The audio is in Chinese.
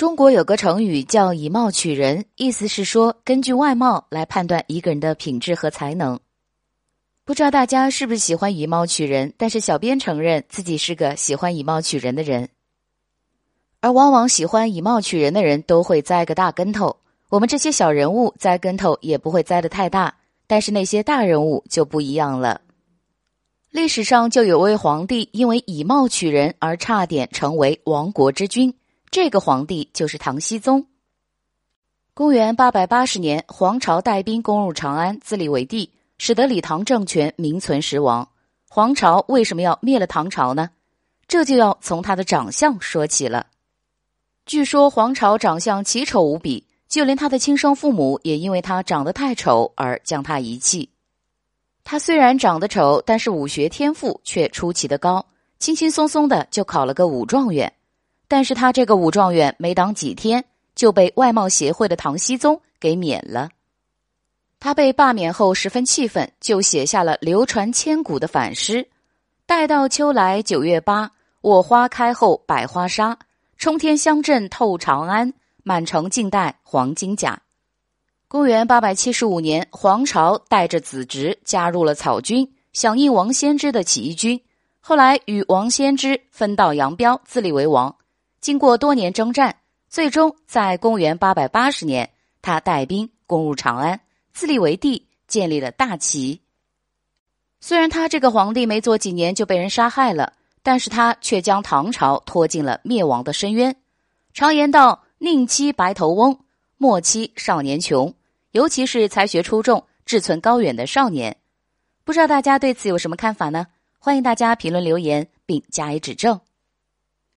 中国有个成语叫“以貌取人”，意思是说根据外貌来判断一个人的品质和才能。不知道大家是不是喜欢以貌取人？但是小编承认自己是个喜欢以貌取人的人。而往往喜欢以貌取人的人都会栽个大跟头。我们这些小人物栽跟头也不会栽得太大，但是那些大人物就不一样了。历史上就有位皇帝因为以貌取人而差点成为亡国之君。这个皇帝就是唐僖宗。公元八百八十年，黄巢带兵攻入长安，自立为帝，使得李唐政权名存实亡。黄巢为什么要灭了唐朝呢？这就要从他的长相说起了。据说黄巢长相奇丑无比，就连他的亲生父母也因为他长得太丑而将他遗弃。他虽然长得丑，但是武学天赋却出奇的高，轻轻松松的就考了个武状元。但是他这个武状元没当几天就被外貌协会的唐僖宗给免了。他被罢免后十分气愤，就写下了流传千古的反诗：“待到秋来九月八，我花开后百花杀。冲天香阵透长安，满城尽带黄金甲。”公元八百七十五年，黄巢带着子侄加入了草军，响应王先知的起义军。后来与王先知分道扬镳，自立为王。经过多年征战，最终在公元八百八十年，他带兵攻入长安，自立为帝，建立了大齐。虽然他这个皇帝没做几年就被人杀害了，但是他却将唐朝拖进了灭亡的深渊。常言道：“宁欺白头翁，莫欺少年穷。”尤其是才学出众、志存高远的少年。不知道大家对此有什么看法呢？欢迎大家评论留言并加以指正。